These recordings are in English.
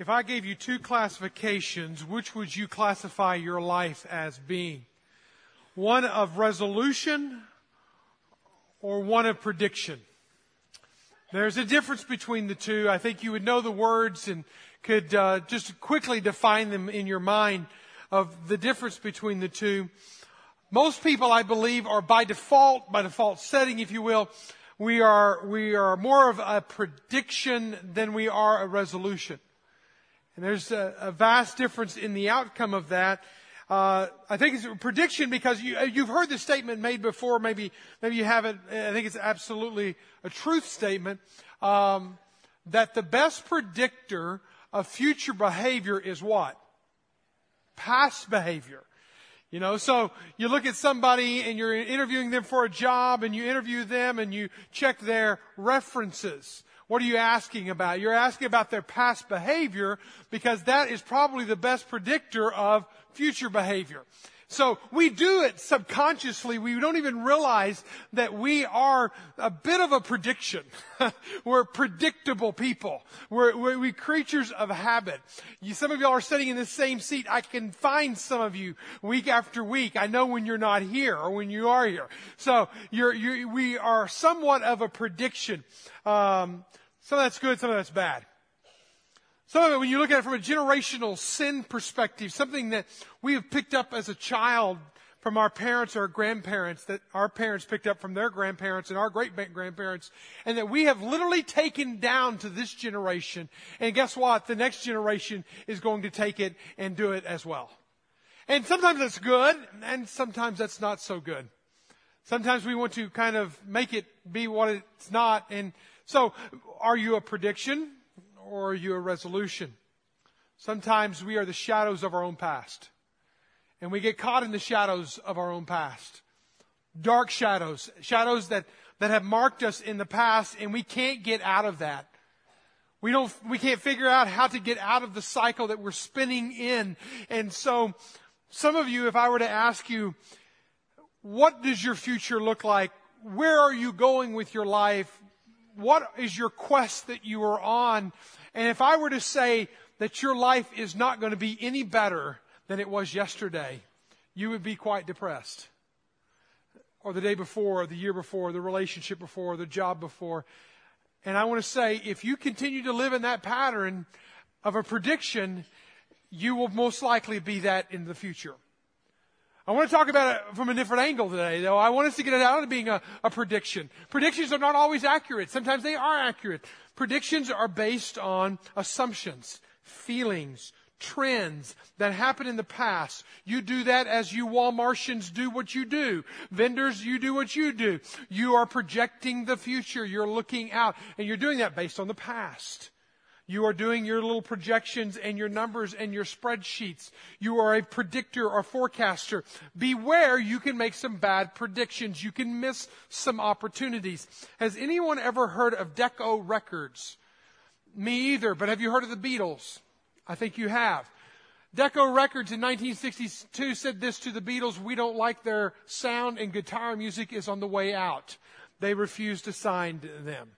If I gave you two classifications, which would you classify your life as being? One of resolution or one of prediction? There's a difference between the two. I think you would know the words and could uh, just quickly define them in your mind of the difference between the two. Most people, I believe, are by default, by default setting, if you will, we are, we are more of a prediction than we are a resolution. And there's a, a vast difference in the outcome of that. Uh, I think it's a prediction because you, you've heard this statement made before. Maybe, maybe you haven't. I think it's absolutely a truth statement um, that the best predictor of future behavior is what? Past behavior. You know, so you look at somebody and you're interviewing them for a job and you interview them and you check their references. What are you asking about? You're asking about their past behavior because that is probably the best predictor of future behavior. So we do it subconsciously. We don't even realize that we are a bit of a prediction. we're predictable people. We're, we're, we're, creatures of habit. You, some of y'all are sitting in the same seat. I can find some of you week after week. I know when you're not here or when you are here. So you're, you're, we are somewhat of a prediction. Um, some of that's good, some of that's bad. Some of it, when you look at it from a generational sin perspective, something that we have picked up as a child from our parents or our grandparents, that our parents picked up from their grandparents and our great grandparents, and that we have literally taken down to this generation. And guess what? The next generation is going to take it and do it as well. And sometimes that's good, and sometimes that's not so good. Sometimes we want to kind of make it be what it's not. And so, are you a prediction? Or your resolution? Sometimes we are the shadows of our own past. And we get caught in the shadows of our own past. Dark shadows, shadows that, that have marked us in the past, and we can't get out of that. We don't, we can't figure out how to get out of the cycle that we're spinning in. And so, some of you, if I were to ask you, what does your future look like? Where are you going with your life? What is your quest that you are on? And if I were to say that your life is not going to be any better than it was yesterday, you would be quite depressed. Or the day before, or the year before, the relationship before, the job before. And I want to say, if you continue to live in that pattern of a prediction, you will most likely be that in the future. I want to talk about it from a different angle today, though. I want us to get it out of being a, a prediction. Predictions are not always accurate. Sometimes they are accurate. Predictions are based on assumptions, feelings, trends that happened in the past. You do that as you Walmartians do what you do. Vendors, you do what you do. You are projecting the future. You're looking out and you're doing that based on the past. You are doing your little projections and your numbers and your spreadsheets. You are a predictor or forecaster. Beware, you can make some bad predictions. You can miss some opportunities. Has anyone ever heard of Decca Records? Me either, but have you heard of the Beatles? I think you have. Decca Records in 1962 said this to the Beatles, we don't like their sound and guitar music is on the way out. They refused to sign them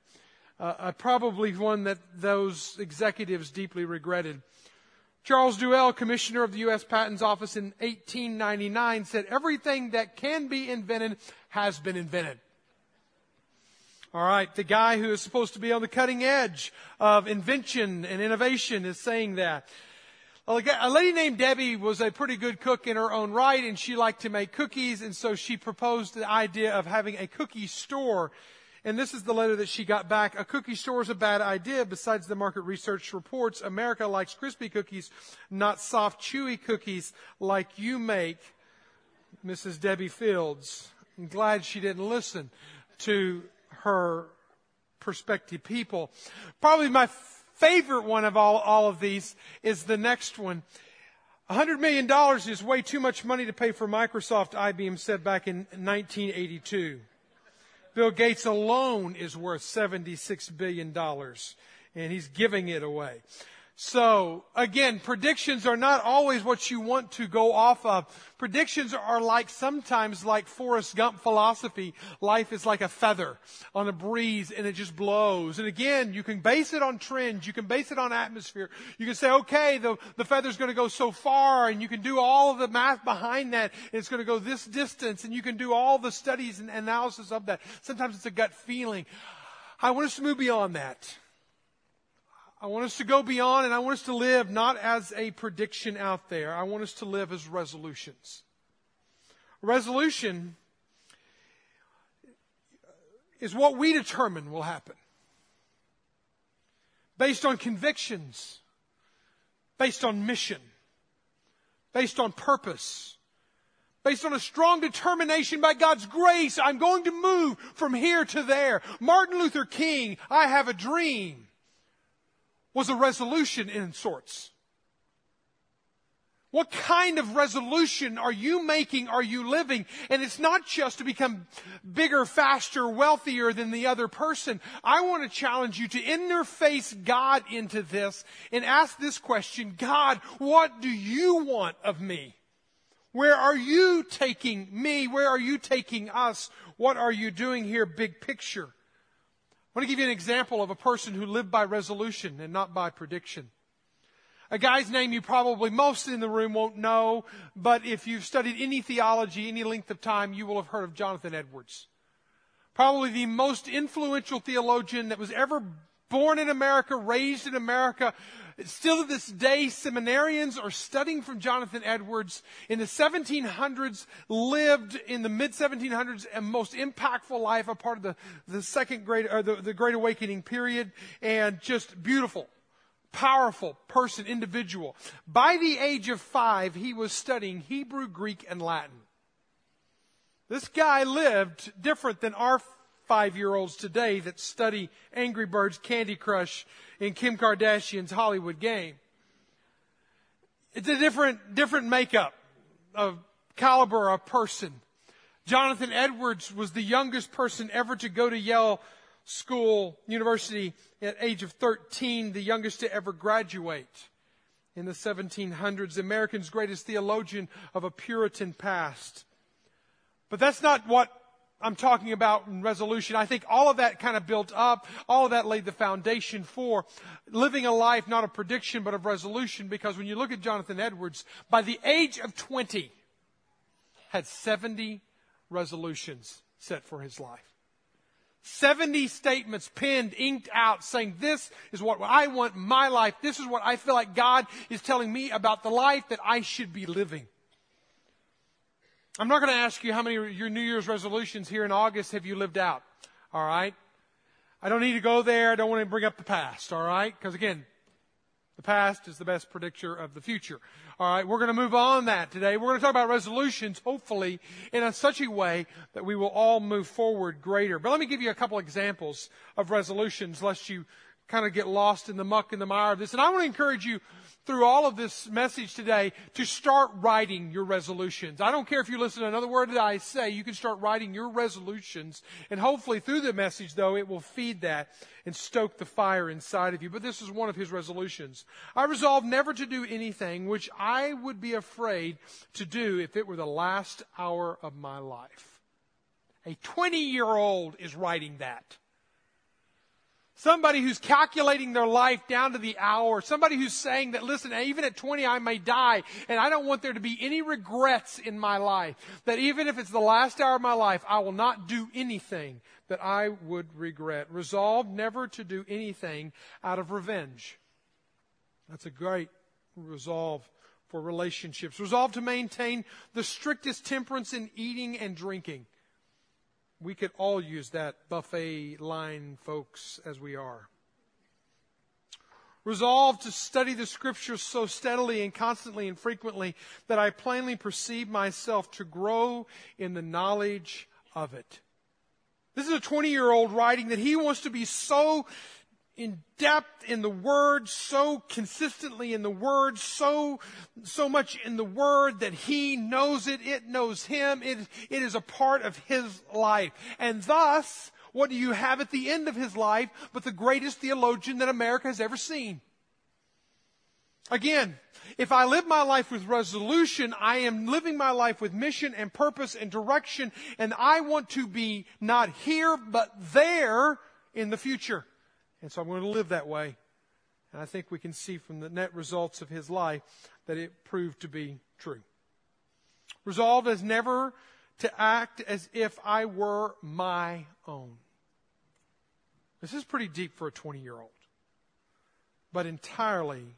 uh, probably one that those executives deeply regretted. Charles Duell, commissioner of the U.S. Patents Office in 1899, said everything that can be invented has been invented. All right, the guy who is supposed to be on the cutting edge of invention and innovation is saying that. A lady named Debbie was a pretty good cook in her own right, and she liked to make cookies, and so she proposed the idea of having a cookie store and this is the letter that she got back. A cookie store is a bad idea. Besides the market research reports, America likes crispy cookies, not soft, chewy cookies like you make, Mrs. Debbie Fields. I'm glad she didn't listen to her prospective people. Probably my favorite one of all, all of these is the next one. $100 million is way too much money to pay for Microsoft, IBM said back in 1982. Bill Gates alone is worth $76 billion, and he's giving it away. So, again, predictions are not always what you want to go off of. Predictions are like sometimes like Forrest Gump philosophy. Life is like a feather on a breeze and it just blows. And again, you can base it on trends. You can base it on atmosphere. You can say, okay, the, the feather's going to go so far and you can do all of the math behind that. And it's going to go this distance and you can do all the studies and analysis of that. Sometimes it's a gut feeling. I want us to move beyond that. I want us to go beyond and I want us to live not as a prediction out there. I want us to live as resolutions. Resolution is what we determine will happen. Based on convictions, based on mission, based on purpose, based on a strong determination by God's grace. I'm going to move from here to there. Martin Luther King, I have a dream was a resolution in sorts. What kind of resolution are you making? Are you living? And it's not just to become bigger, faster, wealthier than the other person. I want to challenge you to interface God into this and ask this question God, what do you want of me? Where are you taking me? Where are you taking us? What are you doing here, big picture? I want to give you an example of a person who lived by resolution and not by prediction. A guy's name you probably most in the room won't know, but if you've studied any theology any length of time, you will have heard of Jonathan Edwards. Probably the most influential theologian that was ever born in America, raised in America, Still to this day, seminarians are studying from Jonathan Edwards. In the 1700s, lived in the mid 1700s, and most impactful life, a part of the, the second great, or the, the Great Awakening period, and just beautiful, powerful person, individual. By the age of five, he was studying Hebrew, Greek, and Latin. This guy lived different than our five year olds today that study Angry Birds, Candy Crush, and Kim Kardashian's Hollywood game. It's a different, different makeup of caliber of person. Jonathan Edwards was the youngest person ever to go to Yale School, University at age of 13, the youngest to ever graduate in the 1700s, American's greatest theologian of a Puritan past. But that's not what I'm talking about resolution. I think all of that kind of built up, all of that laid the foundation for living a life not of prediction but of resolution because when you look at Jonathan Edwards, by the age of 20, had 70 resolutions set for his life. 70 statements penned, inked out, saying, This is what I want my life. This is what I feel like God is telling me about the life that I should be living. I'm not going to ask you how many of your New Year's resolutions here in August have you lived out. All right? I don't need to go there. I don't want to bring up the past. All right? Because again, the past is the best predictor of the future. All right, we're going to move on that today. We're going to talk about resolutions, hopefully, in a, such a way that we will all move forward greater. But let me give you a couple examples of resolutions, lest you kind of get lost in the muck and the mire of this. And I want to encourage you through all of this message today to start writing your resolutions. I don't care if you listen to another word that I say, you can start writing your resolutions. And hopefully through the message, though, it will feed that and stoke the fire inside of you. But this is one of his resolutions. I resolve never to do anything which I would be afraid to do if it were the last hour of my life. A 20 year old is writing that. Somebody who's calculating their life down to the hour. Somebody who's saying that, listen, even at 20 I may die and I don't want there to be any regrets in my life. That even if it's the last hour of my life, I will not do anything that I would regret. Resolve never to do anything out of revenge. That's a great resolve for relationships. Resolve to maintain the strictest temperance in eating and drinking. We could all use that buffet line, folks, as we are. Resolved to study the scriptures so steadily and constantly and frequently that I plainly perceive myself to grow in the knowledge of it. This is a 20 year old writing that he wants to be so in depth in the Word, so consistently in the Word, so, so much in the Word that He knows it, it knows Him, it, it is a part of His life. And thus, what do you have at the end of His life but the greatest theologian that America has ever seen? Again, if I live my life with resolution, I am living my life with mission and purpose and direction, and I want to be not here, but there in the future. And so I'm going to live that way. And I think we can see from the net results of his life that it proved to be true. Resolved as never to act as if I were my own. This is pretty deep for a 20 year old, but entirely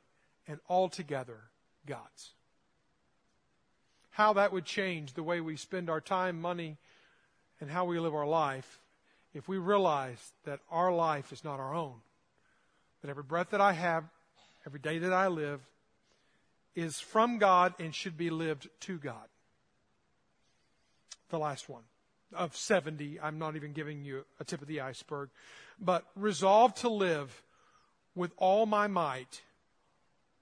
and altogether God's. How that would change the way we spend our time, money, and how we live our life if we realize that our life is not our own. That every breath that I have, every day that I live, is from God and should be lived to God. The last one of 70, I'm not even giving you a tip of the iceberg, but resolve to live with all my might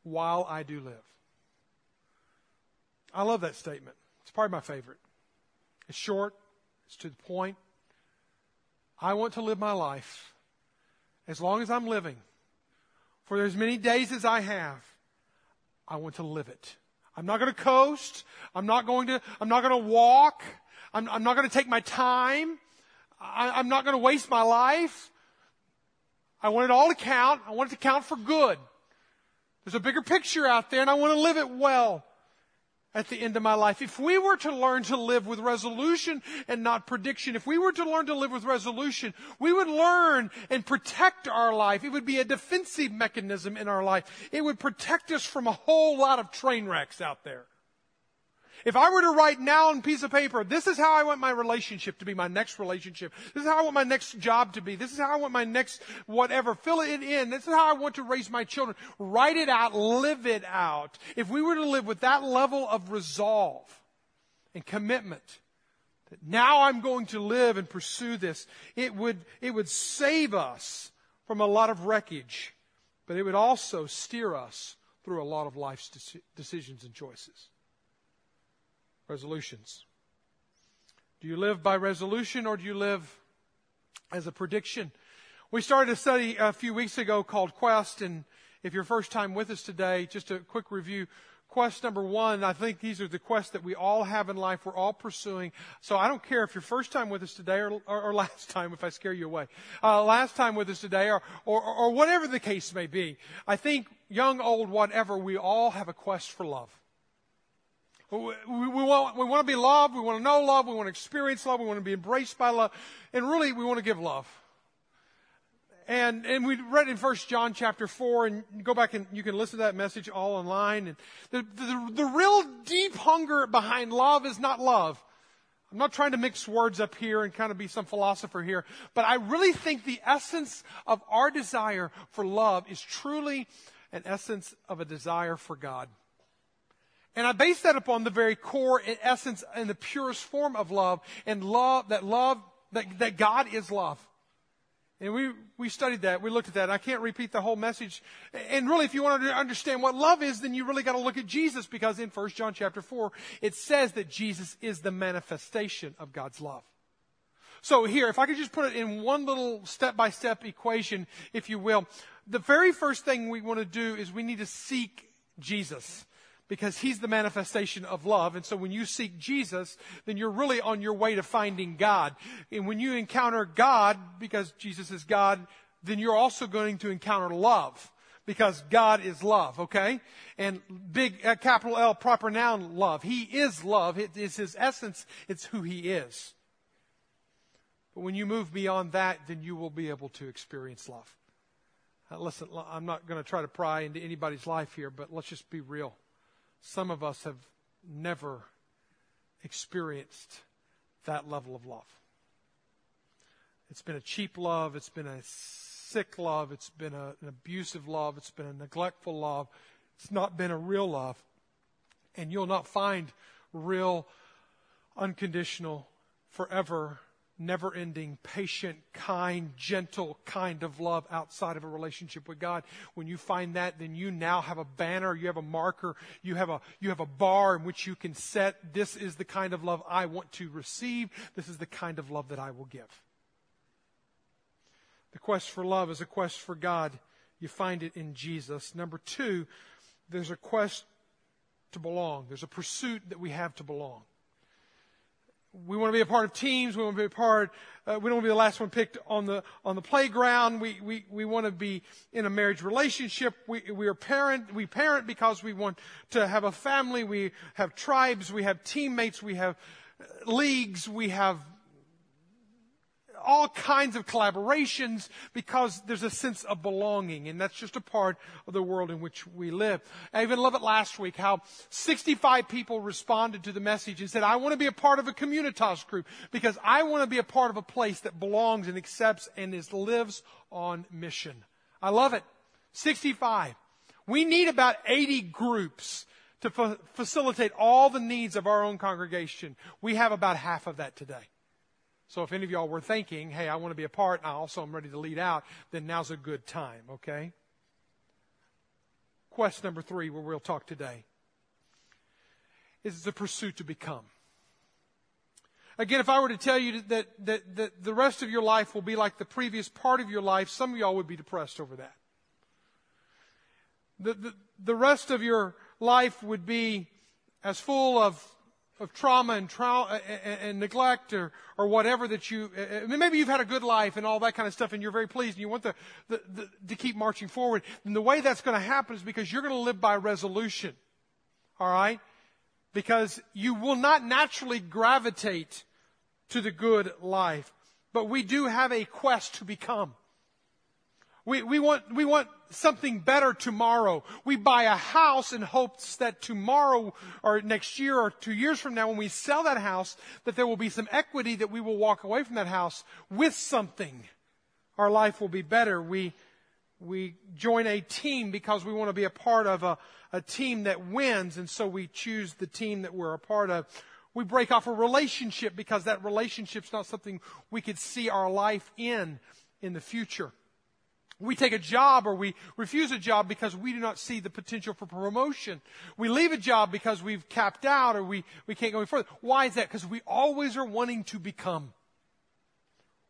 while I do live. I love that statement. It's probably my favorite. It's short, it's to the point. I want to live my life as long as I'm living. For as many days as I have, I want to live it. I'm not going to coast. I'm not going to, I'm not going to walk. I'm, I'm not going to take my time. I, I'm not going to waste my life. I want it all to count. I want it to count for good. There's a bigger picture out there and I want to live it well at the end of my life. If we were to learn to live with resolution and not prediction, if we were to learn to live with resolution, we would learn and protect our life. It would be a defensive mechanism in our life. It would protect us from a whole lot of train wrecks out there. If I were to write now on a piece of paper, this is how I want my relationship to be, my next relationship. This is how I want my next job to be. This is how I want my next whatever. Fill it in. This is how I want to raise my children. Write it out. Live it out. If we were to live with that level of resolve and commitment, that now I'm going to live and pursue this, it would, it would save us from a lot of wreckage, but it would also steer us through a lot of life's decisions and choices resolutions. Do you live by resolution or do you live as a prediction? We started a study a few weeks ago called Quest, and if you're first time with us today, just a quick review. Quest number one, I think these are the quests that we all have in life. We're all pursuing. So I don't care if you're first time with us today or, or, or last time, if I scare you away, uh, last time with us today, or, or, or whatever the case may be. I think young, old, whatever, we all have a quest for love. We, want, we want to be loved. We want to know love. We want to experience love. We want to be embraced by love. And really, we want to give love. And, and we read in First John chapter 4, and go back and you can listen to that message all online. And the, the, the real deep hunger behind love is not love. I'm not trying to mix words up here and kind of be some philosopher here, but I really think the essence of our desire for love is truly an essence of a desire for God. And I base that upon the very core and essence and the purest form of love and love, that love, that, that God is love. And we, we studied that. We looked at that. I can't repeat the whole message. And really, if you want to understand what love is, then you really got to look at Jesus because in 1 John chapter 4, it says that Jesus is the manifestation of God's love. So here, if I could just put it in one little step by step equation, if you will, the very first thing we want to do is we need to seek Jesus because he's the manifestation of love. And so when you seek Jesus, then you're really on your way to finding God. And when you encounter God, because Jesus is God, then you're also going to encounter love. Because God is love, okay? And big, uh, capital L, proper noun, love. He is love. It is his essence. It's who he is. But when you move beyond that, then you will be able to experience love. Listen, I'm not going to try to pry into anybody's life here, but let's just be real some of us have never experienced that level of love. It's been a cheap love. It's been a sick love. It's been a, an abusive love. It's been a neglectful love. It's not been a real love. And you'll not find real, unconditional, forever never ending, patient, kind, gentle kind of love outside of a relationship with God. When you find that, then you now have a banner, you have a marker, you have a, you have a bar in which you can set, this is the kind of love I want to receive. This is the kind of love that I will give. The quest for love is a quest for God. You find it in Jesus. Number two, there's a quest to belong. There's a pursuit that we have to belong. We want to be a part of teams. We want to be a part. Uh, we don't want to be the last one picked on the on the playground. We we we want to be in a marriage relationship. We we are parent. We parent because we want to have a family. We have tribes. We have teammates. We have leagues. We have all kinds of collaborations because there's a sense of belonging, and that's just a part of the world in which we live. I even love it last week how 65 people responded to the message and said, I want to be a part of a communitas group because I want to be a part of a place that belongs and accepts and is lives on mission. I love it. 65. We need about 80 groups to fa- facilitate all the needs of our own congregation. We have about half of that today. So if any of y'all were thinking, hey, I want to be a part, and I also am ready to lead out, then now's a good time, okay? Quest number three, where we'll talk today, is the pursuit to become. Again, if I were to tell you that, that, that the rest of your life will be like the previous part of your life, some of y'all would be depressed over that. The, the, the rest of your life would be as full of of trauma and, and, neglect or, or whatever that you, maybe you've had a good life and all that kind of stuff and you're very pleased and you want the, the, the to keep marching forward. And the way that's going to happen is because you're going to live by resolution. All right? Because you will not naturally gravitate to the good life. But we do have a quest to become. We, we, want, we want something better tomorrow. We buy a house in hopes that tomorrow or next year or two years from now when we sell that house, that there will be some equity that we will walk away from that house with something. Our life will be better. We, we join a team because we want to be a part of a, a team that wins and so we choose the team that we're a part of. We break off a relationship because that relationship's not something we could see our life in in the future. We take a job or we refuse a job because we do not see the potential for promotion. We leave a job because we've capped out or we, we can't go any further. Why is that? Because we always are wanting to become.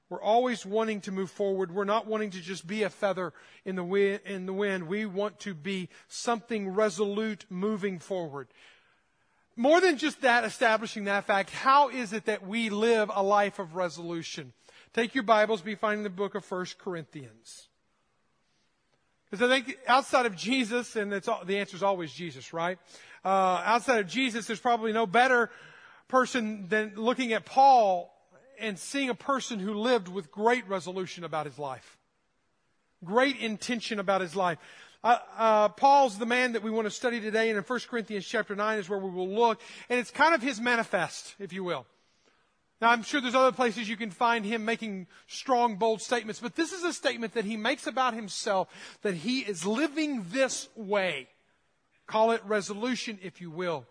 We're always wanting to move forward. We're not wanting to just be a feather in the, wind, in the wind. We want to be something resolute moving forward. More than just that, establishing that fact, how is it that we live a life of resolution? Take your Bibles, be finding the book of First Corinthians. Because I think outside of Jesus, and all, the answer is always Jesus, right? Uh, outside of Jesus, there's probably no better person than looking at Paul and seeing a person who lived with great resolution about his life, great intention about his life. Uh, uh, Paul's the man that we want to study today, and in 1 Corinthians chapter 9 is where we will look, and it's kind of his manifest, if you will. Now, I'm sure there's other places you can find him making strong, bold statements, but this is a statement that he makes about himself that he is living this way. Call it resolution, if you will.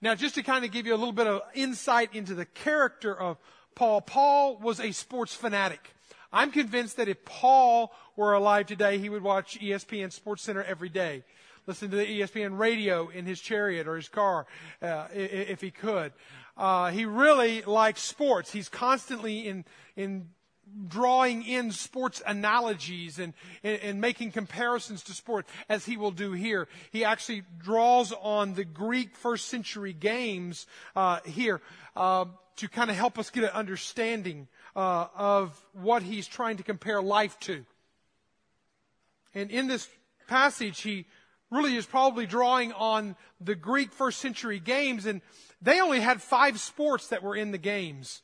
Now, just to kind of give you a little bit of insight into the character of Paul, Paul was a sports fanatic. I'm convinced that if Paul were alive today, he would watch ESPN Sports Center every day. Listen to the ESPN radio in his chariot or his car, uh, if he could. Uh, he really likes sports. He's constantly in, in drawing in sports analogies and, and, and, making comparisons to sport, as he will do here. He actually draws on the Greek first century games uh, here uh, to kind of help us get an understanding uh, of what he's trying to compare life to. And in this passage, he really is probably drawing on the Greek first century games and they only had five sports that were in the games.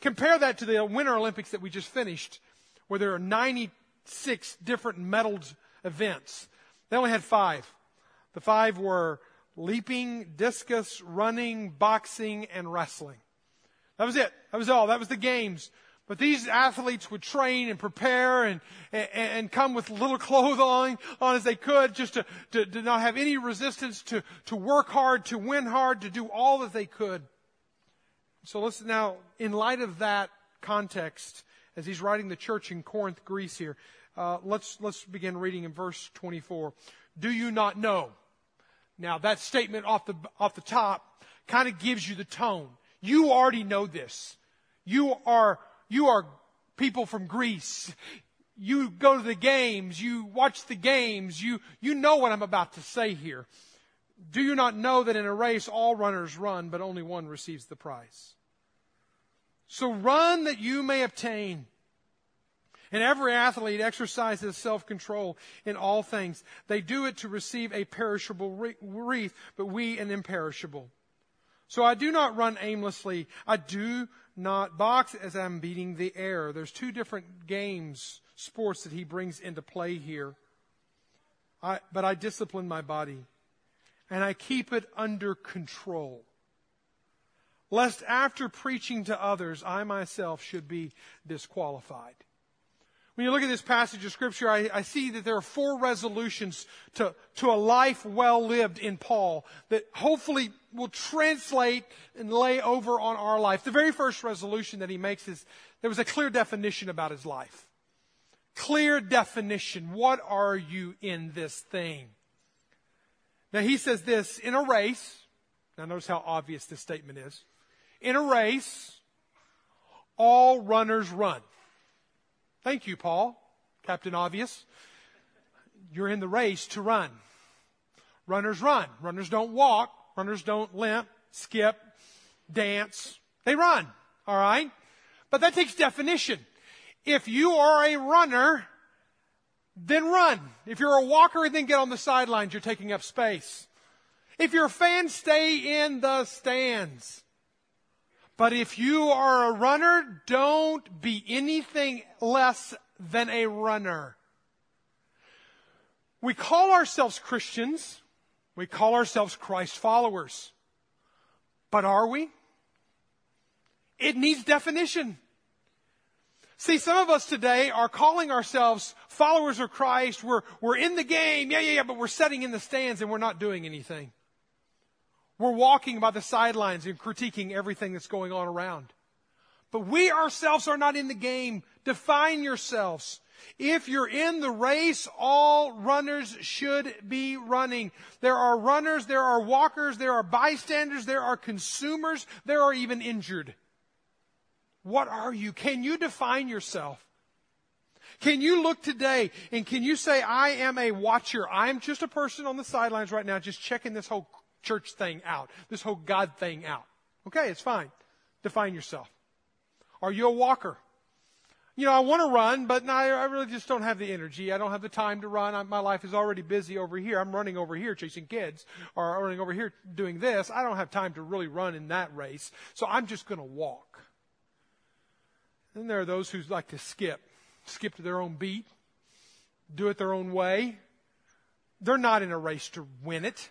Compare that to the Winter Olympics that we just finished, where there are 96 different medaled events. They only had five. The five were leaping, discus, running, boxing, and wrestling. That was it. That was all. That was the games. But these athletes would train and prepare and, and, and come with little clothes on, on as they could just to, to, to not have any resistance, to, to work hard, to win hard, to do all that they could. So let's now, in light of that context, as he's writing the church in Corinth, Greece here, uh, let's, let's begin reading in verse 24. Do you not know? Now that statement off the, off the top kind of gives you the tone. You already know this. You are you are people from Greece. you go to the games, you watch the games, you, you know what I'm about to say here. Do you not know that in a race all runners run, but only one receives the prize? So run that you may obtain. And every athlete exercises self control in all things. They do it to receive a perishable wreath, but we an imperishable. So I do not run aimlessly. I do not box as I'm beating the air. There's two different games, sports that he brings into play here. I, but I discipline my body and I keep it under control. Lest after preaching to others, I myself should be disqualified. When you look at this passage of scripture, I, I, see that there are four resolutions to, to a life well lived in Paul that hopefully will translate and lay over on our life. The very first resolution that he makes is there was a clear definition about his life. Clear definition. What are you in this thing? Now he says this, in a race, now notice how obvious this statement is. In a race, all runners run. Thank you, Paul, Captain Obvious. You're in the race to run. Runners run. Runners don't walk. Runners don't limp, skip, dance. They run. All right? But that takes definition. If you are a runner, then run. If you're a walker, then get on the sidelines. You're taking up space. If you're a fan, stay in the stands. But if you are a runner, don't be anything less than a runner. We call ourselves Christians. We call ourselves Christ followers. But are we? It needs definition. See, some of us today are calling ourselves followers of Christ. We're, we're in the game. Yeah, yeah, yeah, but we're sitting in the stands and we're not doing anything. We're walking by the sidelines and critiquing everything that's going on around. But we ourselves are not in the game. Define yourselves. If you're in the race, all runners should be running. There are runners, there are walkers, there are bystanders, there are consumers, there are even injured. What are you? Can you define yourself? Can you look today and can you say, I am a watcher? I'm just a person on the sidelines right now, just checking this whole church thing out, this whole God thing out. Okay, it's fine. Define yourself. Are you a walker? You know, I want to run, but I, really just don't have the energy. I don't have the time to run. I, my life is already busy over here. I'm running over here chasing kids, or running over here doing this. I don't have time to really run in that race, so I'm just going to walk. Then there are those who like to skip, skip to their own beat, do it their own way. They're not in a race to win it.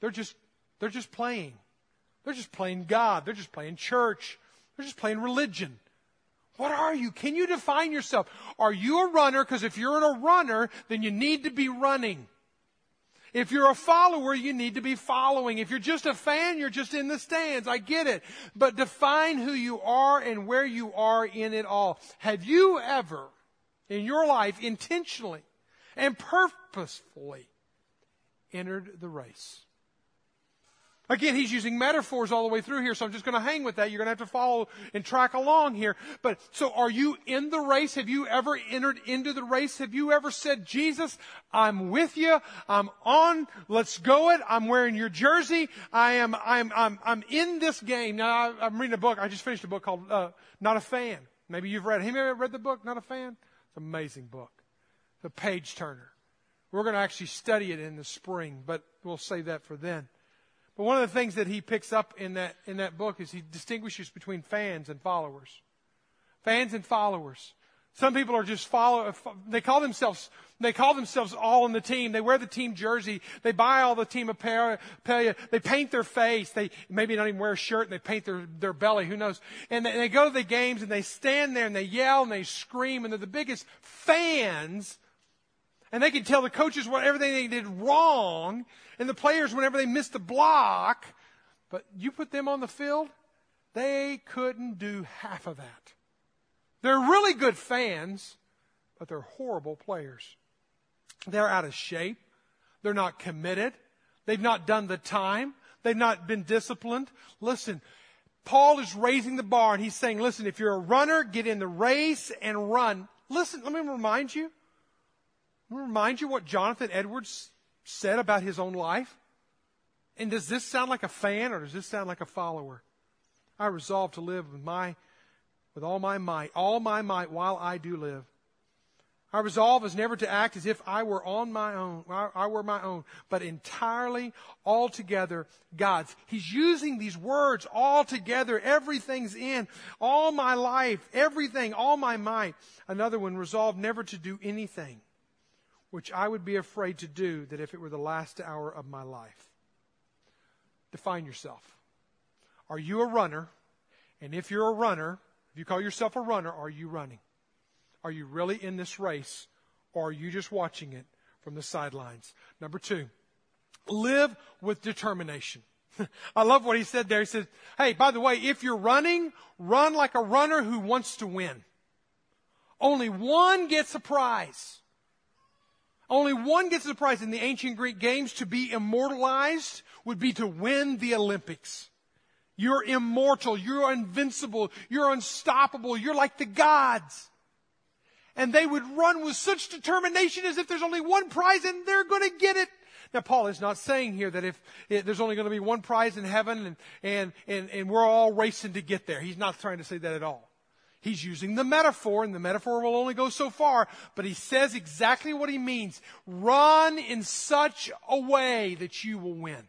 They're just, they're just playing. They're just playing God. They're just playing church. They're just playing religion. What are you? Can you define yourself? Are you a runner? Because if you're a runner, then you need to be running. If you're a follower, you need to be following. If you're just a fan, you're just in the stands. I get it. But define who you are and where you are in it all. Have you ever, in your life, intentionally and purposefully entered the race? Again, he's using metaphors all the way through here, so I'm just going to hang with that. You're going to have to follow and track along here. But, so are you in the race? Have you ever entered into the race? Have you ever said, Jesus, I'm with you. I'm on. Let's go it. I'm wearing your jersey. I am, I'm, I'm, I'm in this game. Now, I, am reading a book. I just finished a book called, uh, Not a Fan. Maybe you've read it. Have you ever read the book, Not a Fan? It's an amazing book. It's a page turner. We're going to actually study it in the spring, but we'll save that for then. But one of the things that he picks up in that, in that book is he distinguishes between fans and followers. Fans and followers. Some people are just follow, uh, they call themselves, they call themselves all in the team. They wear the team jersey. They buy all the team apparel. They paint their face. They maybe don't even wear a shirt and they paint their, their belly. Who knows? And they, they go to the games and they stand there and they yell and they scream and they're the biggest fans and they could tell the coaches what everything they did wrong and the players whenever they missed the block. But you put them on the field, they couldn't do half of that. They're really good fans, but they're horrible players. They're out of shape. They're not committed. They've not done the time. They've not been disciplined. Listen, Paul is raising the bar and he's saying, listen, if you're a runner, get in the race and run listen, let me remind you. Remind you what Jonathan Edwards said about his own life. And does this sound like a fan or does this sound like a follower? I resolve to live with my, with all my might, all my might while I do live. I resolve is never to act as if I were on my own, I were my own, but entirely, altogether God's. He's using these words all together. Everything's in. All my life, everything, all my might. Another one, resolve never to do anything which I would be afraid to do that if it were the last hour of my life. Define yourself. Are you a runner? And if you're a runner, if you call yourself a runner, are you running? Are you really in this race or are you just watching it from the sidelines? Number two, live with determination. I love what he said there. He said, Hey, by the way, if you're running, run like a runner who wants to win. Only one gets a prize. Only one gets a prize in the ancient Greek games to be immortalized would be to win the Olympics. You're immortal. You're invincible. You're unstoppable. You're like the gods and they would run with such determination as if there's only one prize and they're going to get it. Now, Paul is not saying here that if, if there's only going to be one prize in heaven and, and, and, and we're all racing to get there. He's not trying to say that at all. He's using the metaphor, and the metaphor will only go so far, but he says exactly what he means. Run in such a way that you will win.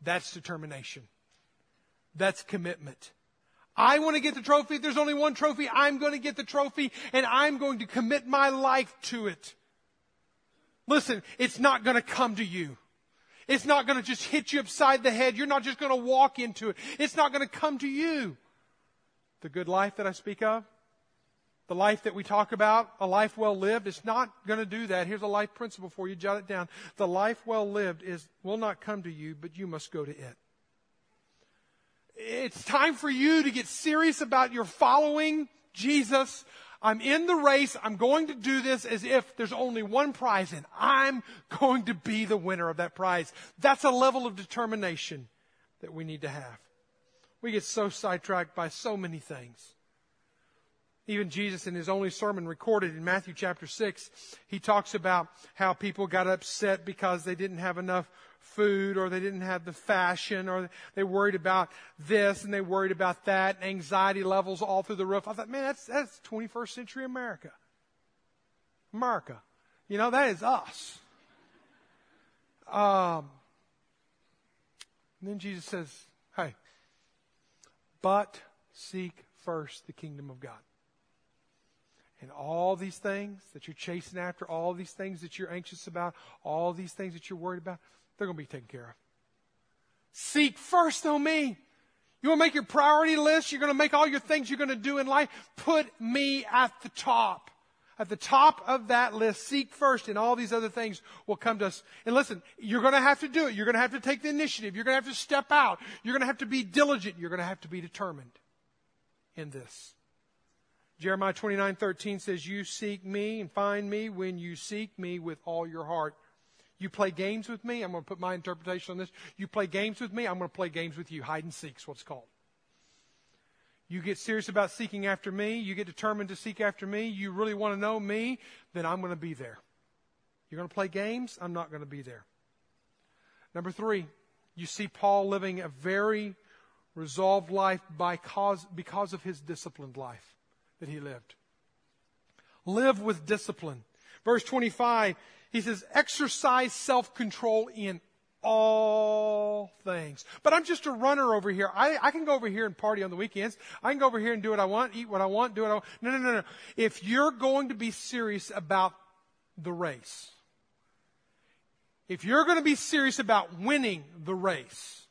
That's determination. That's commitment. I want to get the trophy. If there's only one trophy, I'm going to get the trophy and I'm going to commit my life to it. Listen, it's not going to come to you. It's not going to just hit you upside the head. You're not just going to walk into it. It's not going to come to you. The good life that I speak of, the life that we talk about, a life well lived, it's not going to do that. Here's a life principle for you. Jot it down. The life well lived is, will not come to you, but you must go to it. It's time for you to get serious about your following Jesus. I'm in the race. I'm going to do this as if there's only one prize and I'm going to be the winner of that prize. That's a level of determination that we need to have. We get so sidetracked by so many things. Even Jesus in his only sermon recorded in Matthew chapter 6, he talks about how people got upset because they didn't have enough food or they didn't have the fashion or they worried about this and they worried about that and anxiety levels all through the roof. I thought, man, that's, that's 21st century America. America. You know, that is us. Um, then Jesus says, but seek first the kingdom of God. And all these things that you're chasing after, all these things that you're anxious about, all these things that you're worried about, they're going to be taken care of. Seek first, though, me. You want to make your priority list? You're going to make all your things you're going to do in life? Put me at the top. At the top of that list, seek first, and all these other things will come to us. And listen, you're going to have to do it. You're going to have to take the initiative. You're going to have to step out. You're going to have to be diligent. You're going to have to be determined in this. Jeremiah 29 13 says, You seek me and find me when you seek me with all your heart. You play games with me, I'm going to put my interpretation on this. You play games with me, I'm going to play games with you. Hide and seek's what's called. You get serious about seeking after me, you get determined to seek after me, you really want to know me, then I'm going to be there. You're going to play games, I'm not going to be there. Number three, you see Paul living a very resolved life by cause, because of his disciplined life that he lived. Live with discipline. Verse 25, he says, exercise self-control in all things. But I'm just a runner over here. I, I can go over here and party on the weekends. I can go over here and do what I want, eat what I want, do what I want. No, no, no, no. If you're going to be serious about the race, if you're going to be serious about winning the race,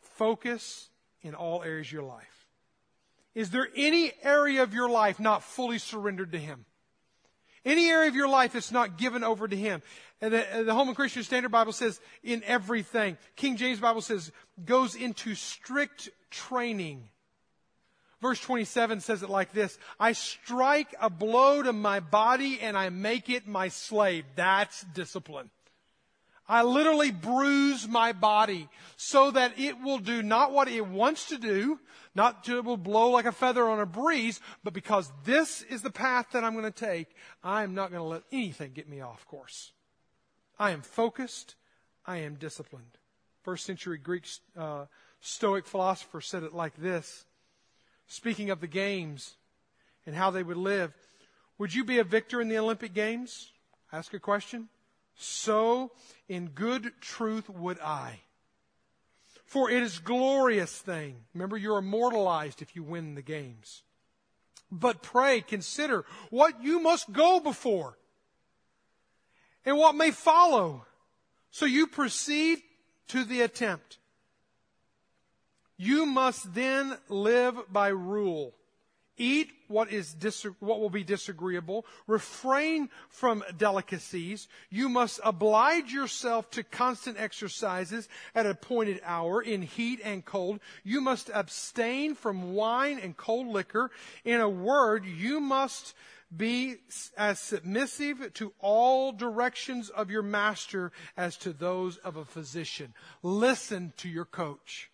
focus in all areas of your life. Is there any area of your life not fully surrendered to Him? Any area of your life that's not given over to Him. And the, the Holman Christian Standard Bible says, in everything. King James Bible says, goes into strict training. Verse 27 says it like this I strike a blow to my body and I make it my slave. That's discipline. I literally bruise my body so that it will do not what it wants to do, not to, it will blow like a feather on a breeze, but because this is the path that I'm going to take, I am not going to let anything get me off course. I am focused. I am disciplined. First century Greek uh, Stoic philosopher said it like this speaking of the games and how they would live. Would you be a victor in the Olympic Games? Ask a question. So in good truth would I. For it is glorious thing. Remember, you're immortalized if you win the games. But pray, consider what you must go before and what may follow. So you proceed to the attempt. You must then live by rule. Eat what is dis- what will be disagreeable. Refrain from delicacies. You must oblige yourself to constant exercises at appointed hour in heat and cold. You must abstain from wine and cold liquor. In a word, you must be as submissive to all directions of your master as to those of a physician. Listen to your coach.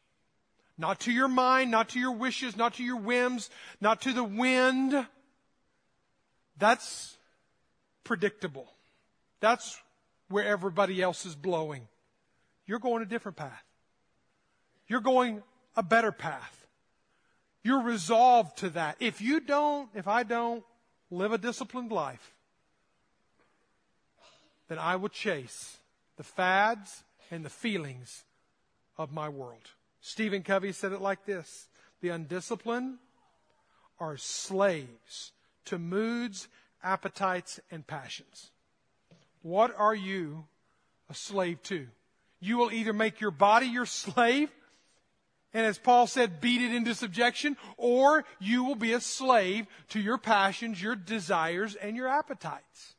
Not to your mind, not to your wishes, not to your whims, not to the wind. That's predictable. That's where everybody else is blowing. You're going a different path. You're going a better path. You're resolved to that. If you don't, if I don't live a disciplined life, then I will chase the fads and the feelings of my world. Stephen Covey said it like this The undisciplined are slaves to moods, appetites, and passions. What are you a slave to? You will either make your body your slave, and as Paul said, beat it into subjection, or you will be a slave to your passions, your desires, and your appetites.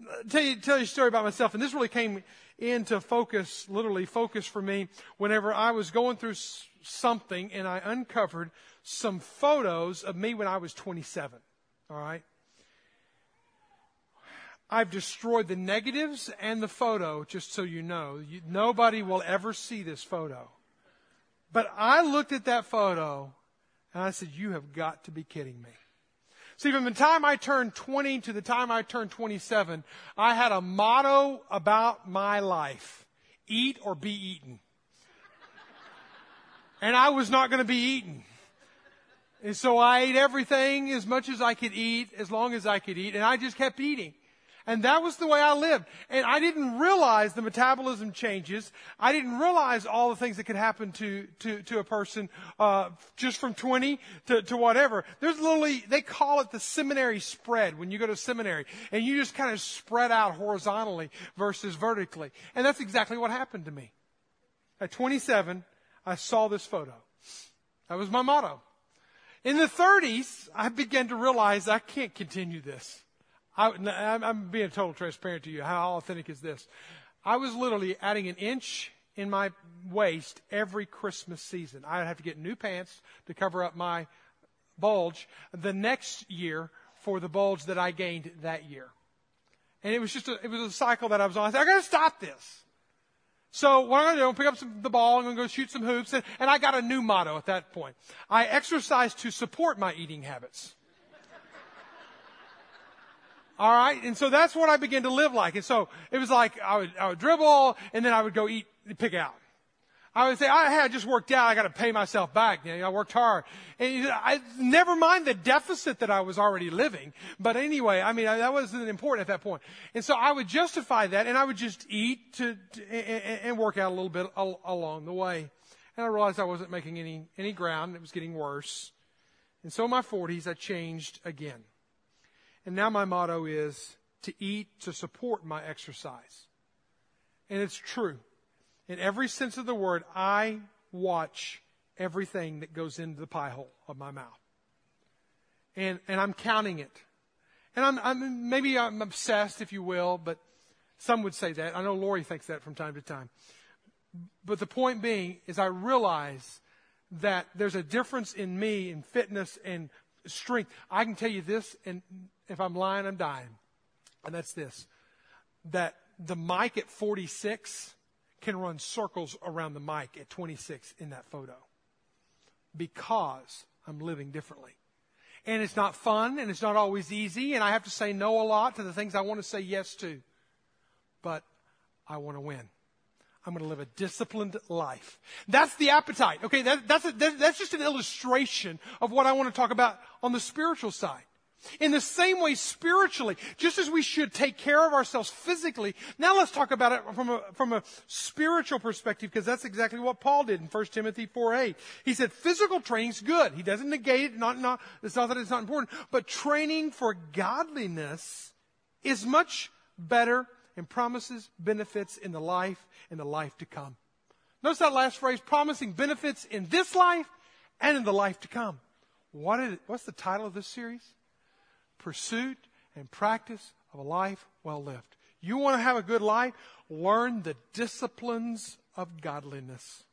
I'll tell you, tell you a story about myself, and this really came into focus, literally focus for me, whenever I was going through something and I uncovered some photos of me when I was 27. All right? I've destroyed the negatives and the photo, just so you know. You, nobody will ever see this photo. But I looked at that photo and I said, You have got to be kidding me. See, from the time I turned 20 to the time I turned 27, I had a motto about my life eat or be eaten. and I was not going to be eaten. And so I ate everything as much as I could eat, as long as I could eat, and I just kept eating. And that was the way I lived. And I didn't realize the metabolism changes. I didn't realize all the things that could happen to, to, to a person, uh, just from 20 to, to whatever. There's literally, they call it the seminary spread when you go to seminary. And you just kind of spread out horizontally versus vertically. And that's exactly what happened to me. At 27, I saw this photo. That was my motto. In the 30s, I began to realize I can't continue this. I, am being total transparent to you. How authentic is this? I was literally adding an inch in my waist every Christmas season. I'd have to get new pants to cover up my bulge the next year for the bulge that I gained that year. And it was just a, it was a cycle that I was on. I said, I gotta stop this. So what I'm going to do, I'm pick up some, the ball, I'm going to go shoot some hoops, and, and I got a new motto at that point. I exercise to support my eating habits. All right. And so that's what I began to live like. And so it was like I would, I would dribble and then I would go eat, pick out. I would say, I had just worked out. I got to pay myself back. You know, I worked hard. And I never mind the deficit that I was already living. But anyway, I mean, that wasn't important at that point. And so I would justify that and I would just eat to, to and, and, work out a little bit al- along the way. And I realized I wasn't making any, any ground. It was getting worse. And so in my forties, I changed again. And now my motto is to eat to support my exercise. And it's true. In every sense of the word, I watch everything that goes into the pie hole of my mouth. And, and I'm counting it. And I'm, I'm, maybe I'm obsessed, if you will, but some would say that. I know Lori thinks that from time to time. But the point being is I realize that there's a difference in me in fitness and strength. I can tell you this, and if I'm lying, I'm dying. And that's this that the Mike at 46 can run circles around the Mike at 26 in that photo because I'm living differently. And it's not fun and it's not always easy and I have to say no a lot to the things I want to say yes to. But I want to win. I'm going to live a disciplined life. That's the appetite. Okay, that, that's, a, that, that's just an illustration of what I want to talk about on the spiritual side. In the same way, spiritually, just as we should take care of ourselves physically, now let's talk about it from a, from a spiritual perspective, because that's exactly what Paul did in 1 Timothy 4 8. He said, physical training's good. He doesn't negate it, not, not, it's not that it's not important, but training for godliness is much better and promises benefits in the life and the life to come. Notice that last phrase, promising benefits in this life and in the life to come. What is, what's the title of this series? Pursuit and practice of a life well lived. You want to have a good life? Learn the disciplines of godliness.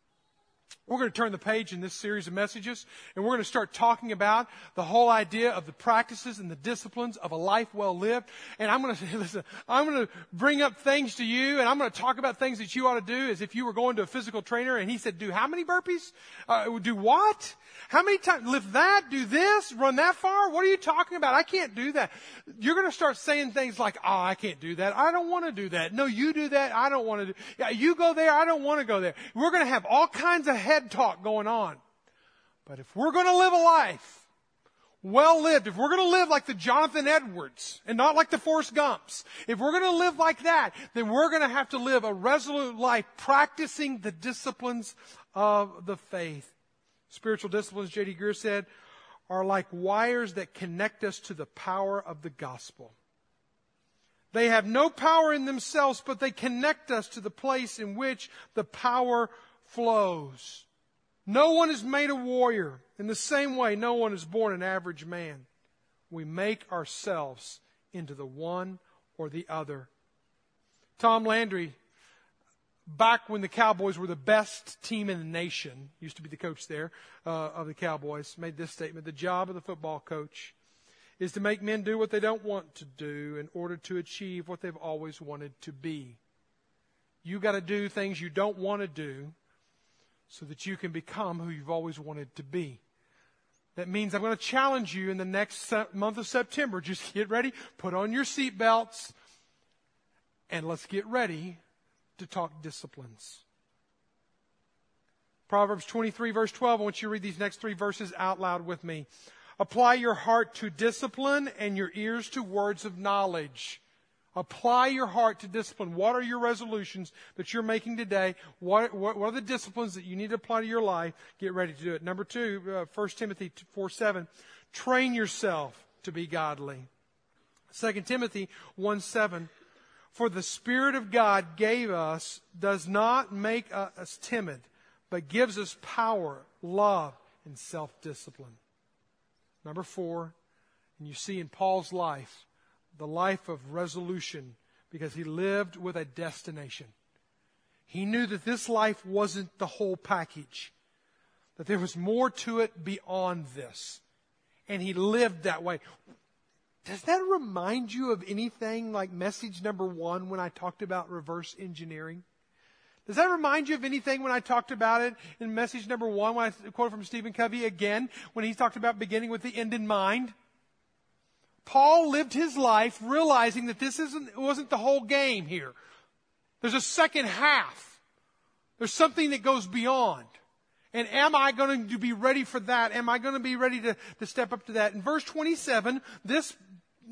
We're going to turn the page in this series of messages and we're going to start talking about the whole idea of the practices and the disciplines of a life well lived. And I'm going to say, listen, I'm going to bring up things to you and I'm going to talk about things that you ought to do as if you were going to a physical trainer and he said, do how many burpees? Uh, do what? How many times? Lift that? Do this? Run that far? What are you talking about? I can't do that. You're going to start saying things like, oh, I can't do that. I don't want to do that. No, you do that. I don't want to do. Yeah, you go there. I don't want to go there. We're going to have all kinds of head talk going on. But if we're going to live a life well lived, if we're going to live like the Jonathan Edwards and not like the Forrest Gumps, if we're going to live like that, then we're going to have to live a resolute life practicing the disciplines of the faith. Spiritual disciplines, J.D. Greear said, are like wires that connect us to the power of the gospel. They have no power in themselves, but they connect us to the place in which the power flows. No one is made a warrior. In the same way, no one is born an average man. We make ourselves into the one or the other. Tom Landry, back when the Cowboys were the best team in the nation, used to be the coach there uh, of the Cowboys, made this statement The job of the football coach is to make men do what they don't want to do in order to achieve what they've always wanted to be. You got to do things you don't want to do so that you can become who you've always wanted to be. That means I'm going to challenge you in the next month of September. Just get ready, put on your seatbelts, and let's get ready to talk disciplines. Proverbs 23, verse 12. I want you to read these next three verses out loud with me. Apply your heart to discipline and your ears to words of knowledge. Apply your heart to discipline. What are your resolutions that you're making today? What, what, what, are the disciplines that you need to apply to your life? Get ready to do it. Number two, uh, 1 Timothy 4 7. Train yourself to be godly. 2 Timothy 1 7. For the Spirit of God gave us, does not make us timid, but gives us power, love, and self discipline. Number four, and you see in Paul's life, the life of resolution because he lived with a destination. He knew that this life wasn't the whole package, that there was more to it beyond this. And he lived that way. Does that remind you of anything like message number one when I talked about reverse engineering? Does that remind you of anything when I talked about it in message number one when I quoted from Stephen Covey again when he talked about beginning with the end in mind? Paul lived his life realizing that this isn't, wasn't the whole game here. There's a second half. There's something that goes beyond. And am I going to be ready for that? Am I going to be ready to, to step up to that? In verse 27, this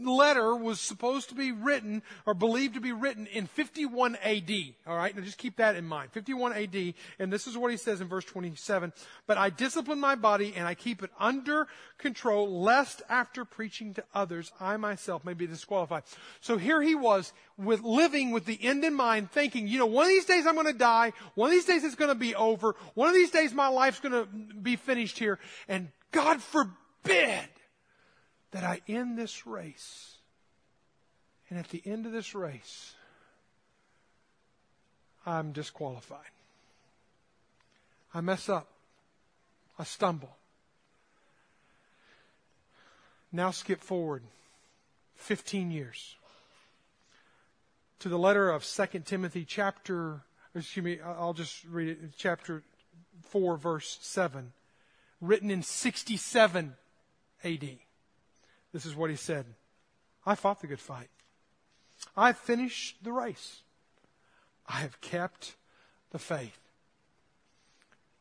letter was supposed to be written or believed to be written in 51 AD. All right. Now just keep that in mind. 51 AD. And this is what he says in verse 27. But I discipline my body and I keep it under control lest after preaching to others, I myself may be disqualified. So here he was with living with the end in mind, thinking, you know, one of these days I'm going to die. One of these days it's going to be over. One of these days my life's going to be finished here. And God forbid that I end this race. And at the end of this race, I'm disqualified. I mess up. I stumble. Now skip forward 15 years. to the letter of 2 Timothy chapter, excuse me, I'll just read it, chapter 4 verse 7, written in 67 AD. This is what he said. I fought the good fight. I finished the race. I have kept the faith.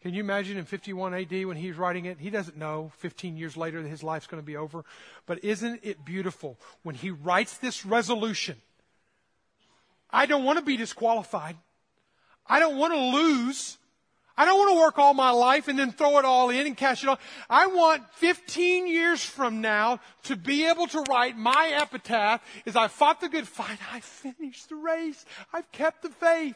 Can you imagine in 51 AD when he's writing it? He doesn't know 15 years later that his life's going to be over. But isn't it beautiful when he writes this resolution? I don't want to be disqualified. I don't want to lose. I don't want to work all my life and then throw it all in and cash it all. I want 15 years from now to be able to write my epitaph as I fought the good fight. I finished the race. I've kept the faith.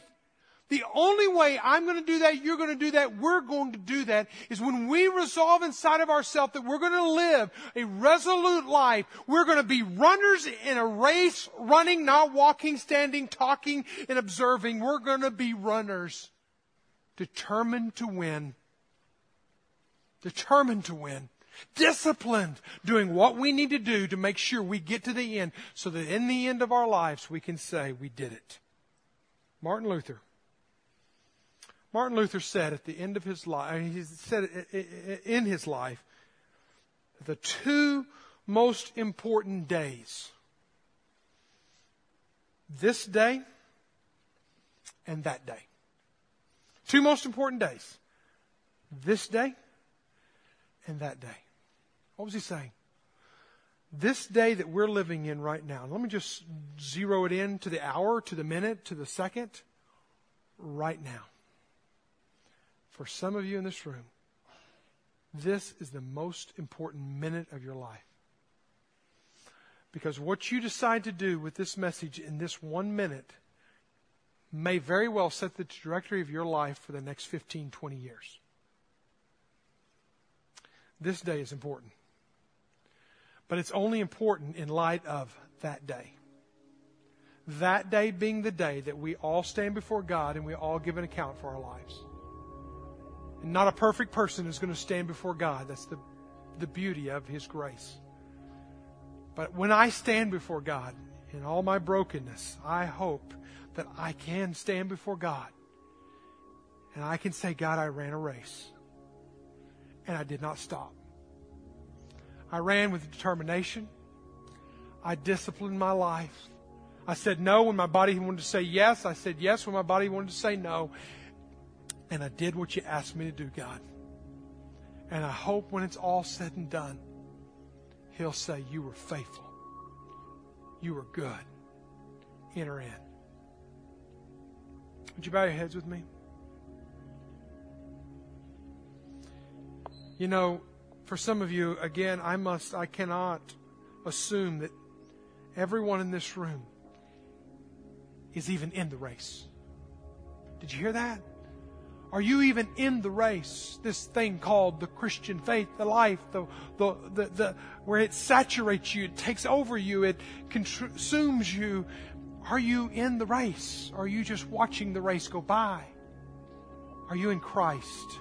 The only way I'm going to do that, you're going to do that, we're going to do that is when we resolve inside of ourselves that we're going to live a resolute life. We're going to be runners in a race, running, not walking, standing, talking, and observing. We're going to be runners determined to win. Determined to win. Disciplined, doing what we need to do to make sure we get to the end so that in the end of our lives we can say we did it. Martin Luther. Martin Luther said at the end of his life, he said in his life, the two most important days this day and that day. Two most important days this day and that day. What was he saying? This day that we're living in right now, let me just zero it in to the hour, to the minute, to the second, right now for some of you in this room, this is the most important minute of your life. Because what you decide to do with this message in this one minute may very well set the trajectory of your life for the next 15, 20 years. This day is important. But it's only important in light of that day. That day being the day that we all stand before God and we all give an account for our lives. And not a perfect person is going to stand before God. That's the, the beauty of His grace. But when I stand before God in all my brokenness, I hope that I can stand before God and I can say, God, I ran a race and I did not stop. I ran with determination. I disciplined my life. I said no when my body wanted to say yes. I said yes when my body wanted to say no. And I did what you asked me to do, God. And I hope when it's all said and done, He'll say, You were faithful. You were good. Enter in. Would you bow your heads with me? You know, for some of you, again, I must, I cannot assume that everyone in this room is even in the race. Did you hear that? Are you even in the race? This thing called the Christian faith, the life, the, the, the, the where it saturates you, it takes over you, it consumes you. Are you in the race? Are you just watching the race go by? Are you in Christ?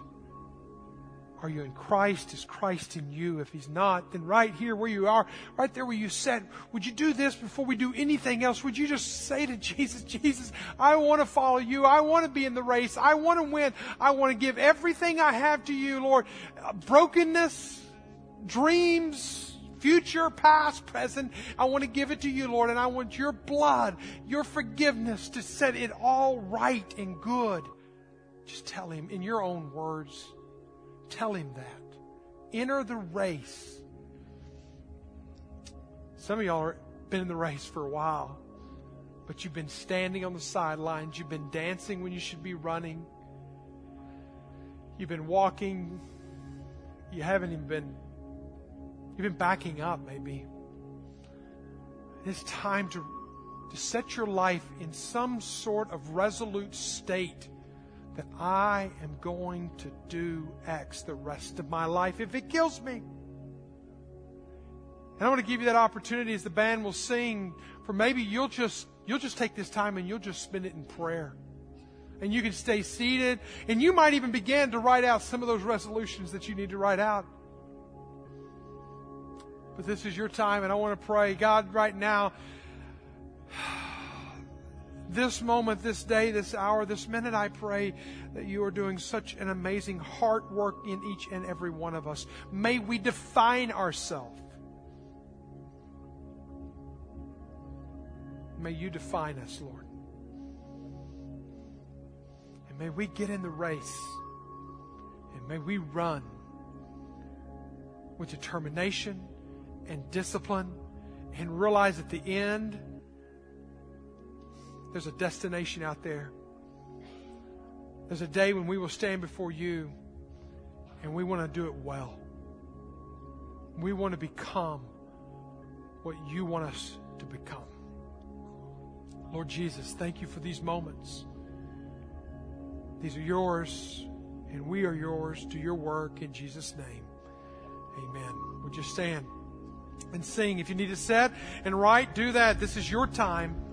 Are you in Christ? Is Christ in you? If He's not, then right here where you are, right there where you said, would you do this before we do anything else? Would you just say to Jesus, Jesus, I want to follow you. I want to be in the race. I want to win. I want to give everything I have to you, Lord. Brokenness, dreams, future, past, present. I want to give it to you, Lord, and I want your blood, your forgiveness to set it all right and good. Just tell Him in your own words. Tell him that. Enter the race. Some of y'all have been in the race for a while, but you've been standing on the sidelines. You've been dancing when you should be running. You've been walking. You haven't even been, you've been backing up maybe. It's time to, to set your life in some sort of resolute state that I am going to do X the rest of my life if it kills me. And I want to give you that opportunity as the band will sing for maybe you'll just you'll just take this time and you'll just spend it in prayer. And you can stay seated and you might even begin to write out some of those resolutions that you need to write out. But this is your time and I want to pray, God, right now this moment, this day, this hour, this minute, I pray that you are doing such an amazing heart work in each and every one of us. May we define ourselves. May you define us, Lord. And may we get in the race. And may we run with determination and discipline and realize at the end there's a destination out there. There's a day when we will stand before you and we want to do it well. We want to become what you want us to become. Lord Jesus, thank you for these moments. These are yours, and we are yours Do your work in Jesus' name. Amen. Would you stand and sing? If you need to set and write, do that. This is your time.